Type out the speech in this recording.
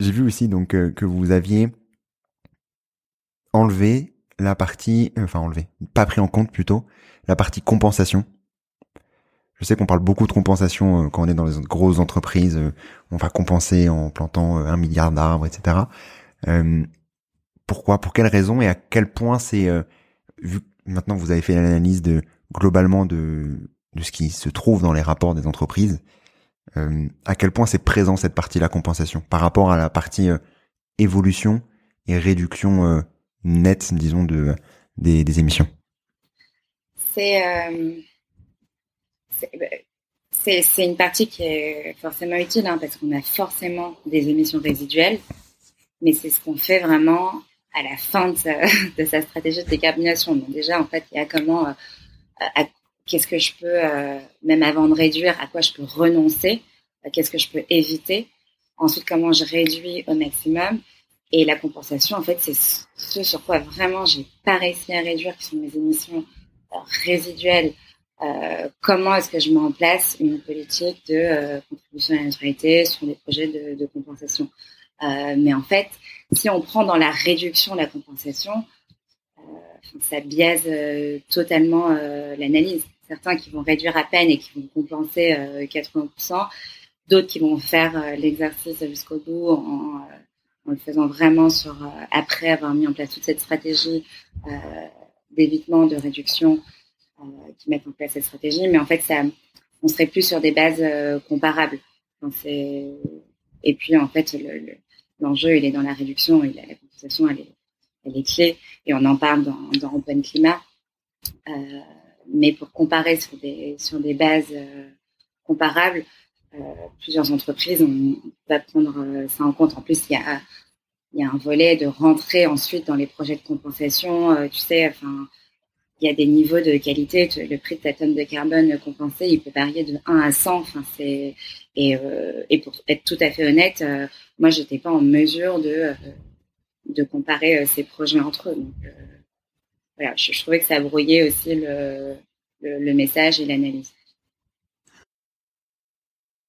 J'ai vu aussi donc euh, que vous aviez enlevé la partie, enfin enlevé, pas pris en compte plutôt, la partie compensation. Je sais qu'on parle beaucoup de compensation euh, quand on est dans les grosses entreprises, euh, on va compenser en plantant un milliard d'arbres, etc. pourquoi Pour quelles raisons Et à quel point c'est vu maintenant vous avez fait l'analyse de globalement de ce qui se trouve dans les rapports des entreprises, euh, à quel point c'est présent cette partie-là compensation par rapport à la partie euh, évolution et réduction euh, nette, disons, de des, émissions? C'est c'est une partie qui est forcément utile hein, parce qu'on a forcément des émissions résiduelles, mais c'est ce qu'on fait vraiment à la fin de sa, stratégie de décarbonation. Donc déjà, en fait, il y a comment, qu'est-ce que je peux, euh, même avant de réduire, à quoi je peux renoncer, euh, qu'est-ce que je peux éviter. Ensuite, comment je réduis au maximum. Et la compensation, en fait, c'est ce sur quoi vraiment j'ai pas réussi à réduire, qui sont mes émissions euh, résiduelles. comment est-ce que je mets en place une politique de contribution à la neutralité sur des projets de, de compensation Mais en fait, si on prend dans la réduction la compensation, ça biaise totalement l'analyse certains qui vont réduire à peine et qui vont compenser 80%, euh, d'autres qui vont faire euh, l'exercice jusqu'au bout en, euh, en, le faisant vraiment sur après avoir mis en place toute cette stratégie d'évitement, de réduction, qui mettent en place cette stratégie. Mais en fait, ça, on serait plus sur des bases comparables. et puis en fait, l'enjeu, il est dans la réduction et la, compensation, elle est, clé. Et on en parle dans, Open Climat. Mais pour comparer sur des, sur des bases euh, comparables, euh, plusieurs entreprises, on va prendre euh, ça en compte. En plus, il y a, y a un volet de rentrer ensuite dans les projets de compensation. tu sais, enfin, il y a des niveaux de qualité. Le prix de ta tonne de carbone compensée, il peut varier de 1 à 100. Enfin, et, et pour être tout à fait honnête, moi, j'étais pas en mesure de de comparer ces projets entre eux. Voilà, je, trouvais que ça brouillait aussi le, le, message et l'analyse.